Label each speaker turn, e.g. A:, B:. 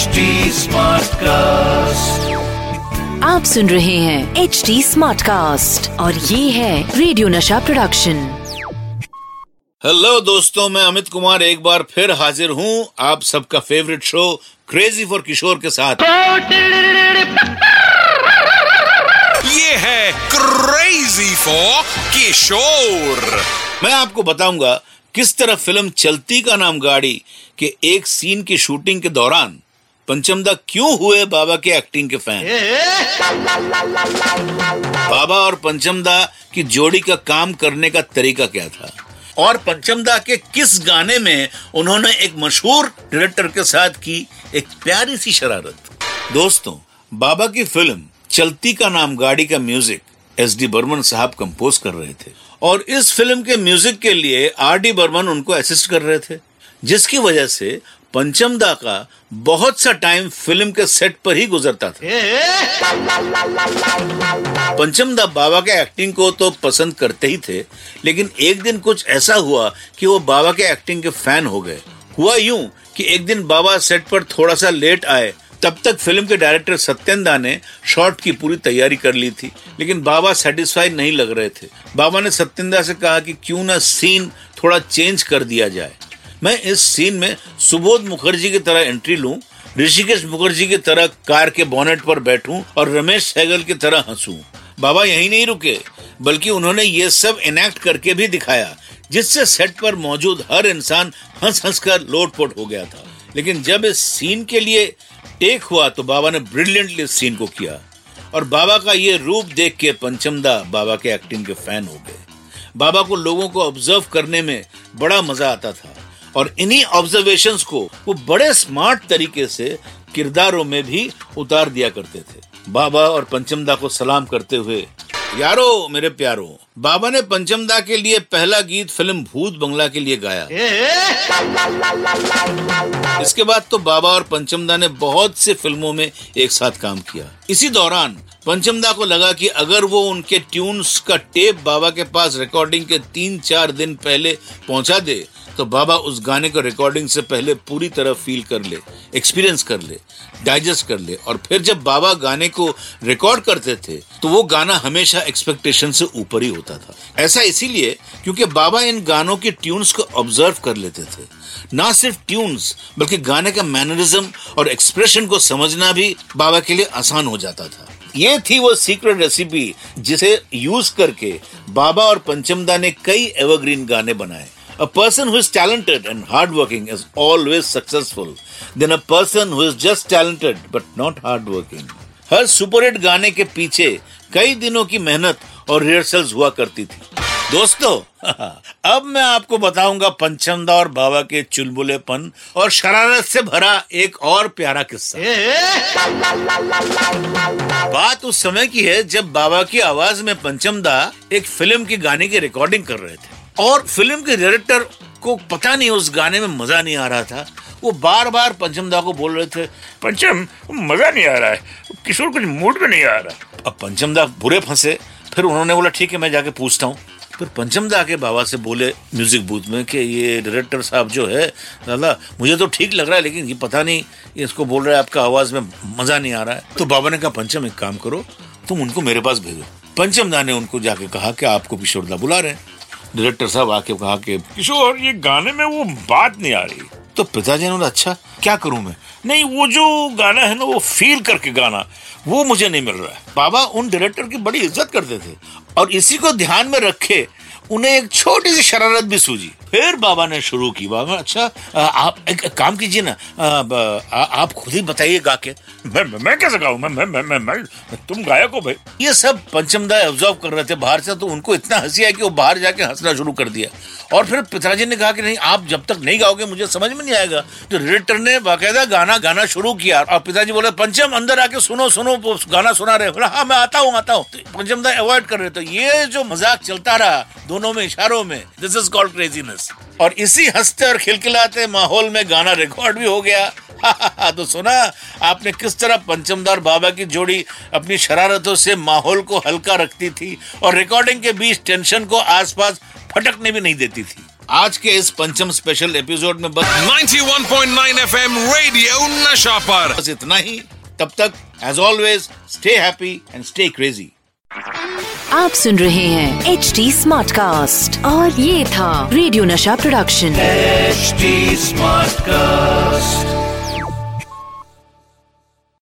A: HD cast
B: आप सुन रहे हैं एच डी स्मार्ट कास्ट और ये है रेडियो नशा प्रोडक्शन
C: हेलो दोस्तों मैं अमित कुमार एक बार फिर हाजिर हूँ आप सबका favourite show crazy for Kishore के साथ।
D: ये है क्रेजी फॉर किशोर
C: मैं आपको बताऊँगा किस तरह फ़िल्म चलती का नाम गाड़ी के एक सीन की शूटिंग के दौरान पंचमदा क्यों हुए बाबा के एक्टिंग के फ़ैन बाबा और पंचमदा की जोड़ी का काम करने का तरीका क्या था? और पंचमदा के किस गाने में उन्होंने एक मशहूर डायरेक्टर के साथ की एक प्यारी सी शरारत? दोस्तों बाबा की फ़िल्म चलती का नाम गाड़ी का म्यूज़िक एस डी बर्मन साहब कंपोज कर रहे थे। और इस फ़िल्म के म्यूज़िक के लिए आर डी बर्मन उनको असिस्ट कर रहे थे। जिसकी वजह से पंचमदा का बहुत सा टाइम फ़िल्म के सेट पर ही गुजरता था। पंचमदा बाबा के एक्टिंग को तो पसंद करते ही थे लेकिन एक दिन कुछ ऐसा हुआ कि वो बाबा के एक्टिंग के फ़ैन हो गए। हुआ यूँ कि एक दिन बाबा सेट पर थोड़ा सा लेट आए तब तक फ़िल्म के डायरेक्टर सत्येंदा ने शॉट की पूरी तैयारी कर ली थी लेकिन बाबा सेटिस्फाइड नहीं लग रहे थे। बाबा ने सत्येंदा से कहा कि क्यों ना सीन थोड़ा चेंज कर दिया जाए। मैं इस सीन में सुबोध मुखर्जी की तरह एंट्री लूँ, ऋषिकेश मुखर्जी की तरह कार के बोनेट पर बैठूं और रमेश सहगल की तरह हंसूं। बाबा यही नहीं रुके, बल्कि उन्होंने ये सब इनेक्ट करके भी दिखाया, जिससे सेट पर मौजूद हर इंसान हंस हंस कर लोटपोट हो गया था। लेकिन जब इस सीन के लिए टेक हुआ तो बाबा ने ब्रिलियंटली इस सीन को किया। और बाबा का ये रूप देख के पंचमदा बाबा के एक्टिंग के फ़ैन हो गए। बाबा को लोगों को ऑब्ज़र्व करने में बड़ा मज़ा आता था। और इन्हीं ऑब्जर्वेशंस को वो बड़े स्मार्ट तरीके से किरदारों में भी उतार दिया करते थे। बाबा और पंचमदा को सलाम करते हुए, यारो, मेरे प्यारो, बाबा ने पंचमदा के लिए पहला गीत फ़िल्म भूत बंगला के लिए गाया। इसके बाद तो बाबा और पंचमदा ने बहुत से फ़िल्मों में एक साथ काम किया। इसी दौरान पंचमदा को लगा कि अगर वो उनके ट्यून्स का टेप बाबा के पास रिकॉर्डिंग के तीन चार दिन पहले पहुँचा दे तो बाबा उस गाने को रिकॉर्डिंग से पहले पूरी तरह फील कर ले एक्सपीरियंस कर ले डाइजेस्ट कर ले और फिर जब बाबा गाने को रिकॉर्ड करते थे तो वो गाना हमेशा एक्सपेक्टेशन से ऊपर ही होता था। ऐसा इसीलिए क्योंकि बाबा इन गानों के ट्यून्स को ऑब्ज़र्व कर लेते थे। ना सिर्फ़ ट्यून्स बल्कि गाने का मैनरिज्म और एक्सप्रेशन को समझना भी बाबा के लिए आसान हो जाता था। ये थी वो सीक्रेट रेसिपी जिसे यूज़ करके बाबा और पंचमदा ने कई एवरग्रीन गाने बनाए। A person who is talented and hardworking is always successful than a person who is just talented but not hardworking. हर सुपरहिट गाने के पीछे कई दिनों की मेहनत और रिहर्सल्स हुआ करती थी। दोस्तों अब मैं आपको बताऊँगा पंचमदा और बाबा के चुलबुलेपन और शरारत से भरा एक और प्यारा किस्सा। बात उस समय की है जब बाबा की आवाज़ में पंचमदा एक फ़िल्म के गाने की रिकॉर्डिंग कर रहे थे। और फ़िल्म के डायरेक्टर को पता नहीं, उस गाने में मज़ा नहीं आ रहा था। वो बार बार पंचमदा को बोल रहे थे, पंचम, मज़ा नहीं आ रहा है। किशोर कुछ मूड में नहीं आ रहा अब पंचमदा बुरे फंसे। फिर उन्होंने बोला, ठीक है, मैं जाके पूछता हूँ। फिर पंचमदा के बाबा से बोले म्यूज़िक बूथ में कि, ये डायरेक्टर साहब जो है, दादा, मुझे तो ठीक लग रहा है, लेकिन ये पता नहीं, ये इसको बोल रहा है, आपका आवाज़ में मज़ा नहीं आ रहा है। तो बाबा ने कहा, पंचम, एक काम करो, तुम उनको मेरे पास भेजो। पंचमदा ने उनको जाके कहा कि, आपको किशोरदा बुला रहे हैं। डायरेक्टर साहब आके कहा कि
D: किशोर ये गाने में वो बात नहीं आ रही।
C: तो पिताजी ने बोला अच्छा क्या करूँ मैं?
D: नहीं वो जो गाना है ना वो फील करके गाना वो मुझे नहीं मिल रहा है।
C: बाबा उन डायरेक्टर की बड़ी इज़्ज़त करते थे और इसी को ध्यान में रखे उन्हें एक छोटी सी शरारत भी सूझी। फिर बाबा ने शुरू की बाबा अच्छा आप एक काम कीजिए ना आ, आप खुद ही बताइए गा के
D: मैं मैं, मैं कैसे गाऊं? मैं मैं मैं, मैं, मैं तुम गायक हो भाई।
C: ये सब पंचमदा ऑब्ज़र्व कर रहे थे बाहर से तो उनको इतना हँसी आया कि वो बाहर जाके हंसना शुरू कर दिया। और फिर पिताजी ने कहा कि नहीं, आप जब तक नहीं गाओगे, मुझे समझ में नहीं आएगा। तो डायरेक्टर ने बाकायदा गाना गाना शुरू किया। और पिताजी बोले, पंचम, अंदर आके सुनो सुनो गाना सुना रहे बोला हाँ मैं आता हूँ आता हूँ। तो पंचमदा अवॉइड कर रहे तो ये जो मज़ाक चलता रहा दोनों में, इशारों में दिस इज़ कॉल्ड क्रेजीनेस और इसी हँसते और खिलखिलाते माहौल में गाना रिकॉर्ड भी हो गया। तो सुना, आपने किस तरह पंचमदार बाबा की जोड़ी अपनी शरारतों से माहौल को हल्का रखती थी? और रिकॉर्डिंग के बीच टेंशन को आसपास फटकने भी नहीं देती थी। आज के इस पंचम स्पेशल एपिसोड में बस
D: 91.9 FM रेडियो नशा पर।
C: बस इतना ही। तब तक as always stay happy and stay crazy
B: आप सुन रहे हैं एच डी स्मार्ट कास्ट और ये था रेडियो नशा प्रोडक्शन
A: एच स्मार्ट Smartcast.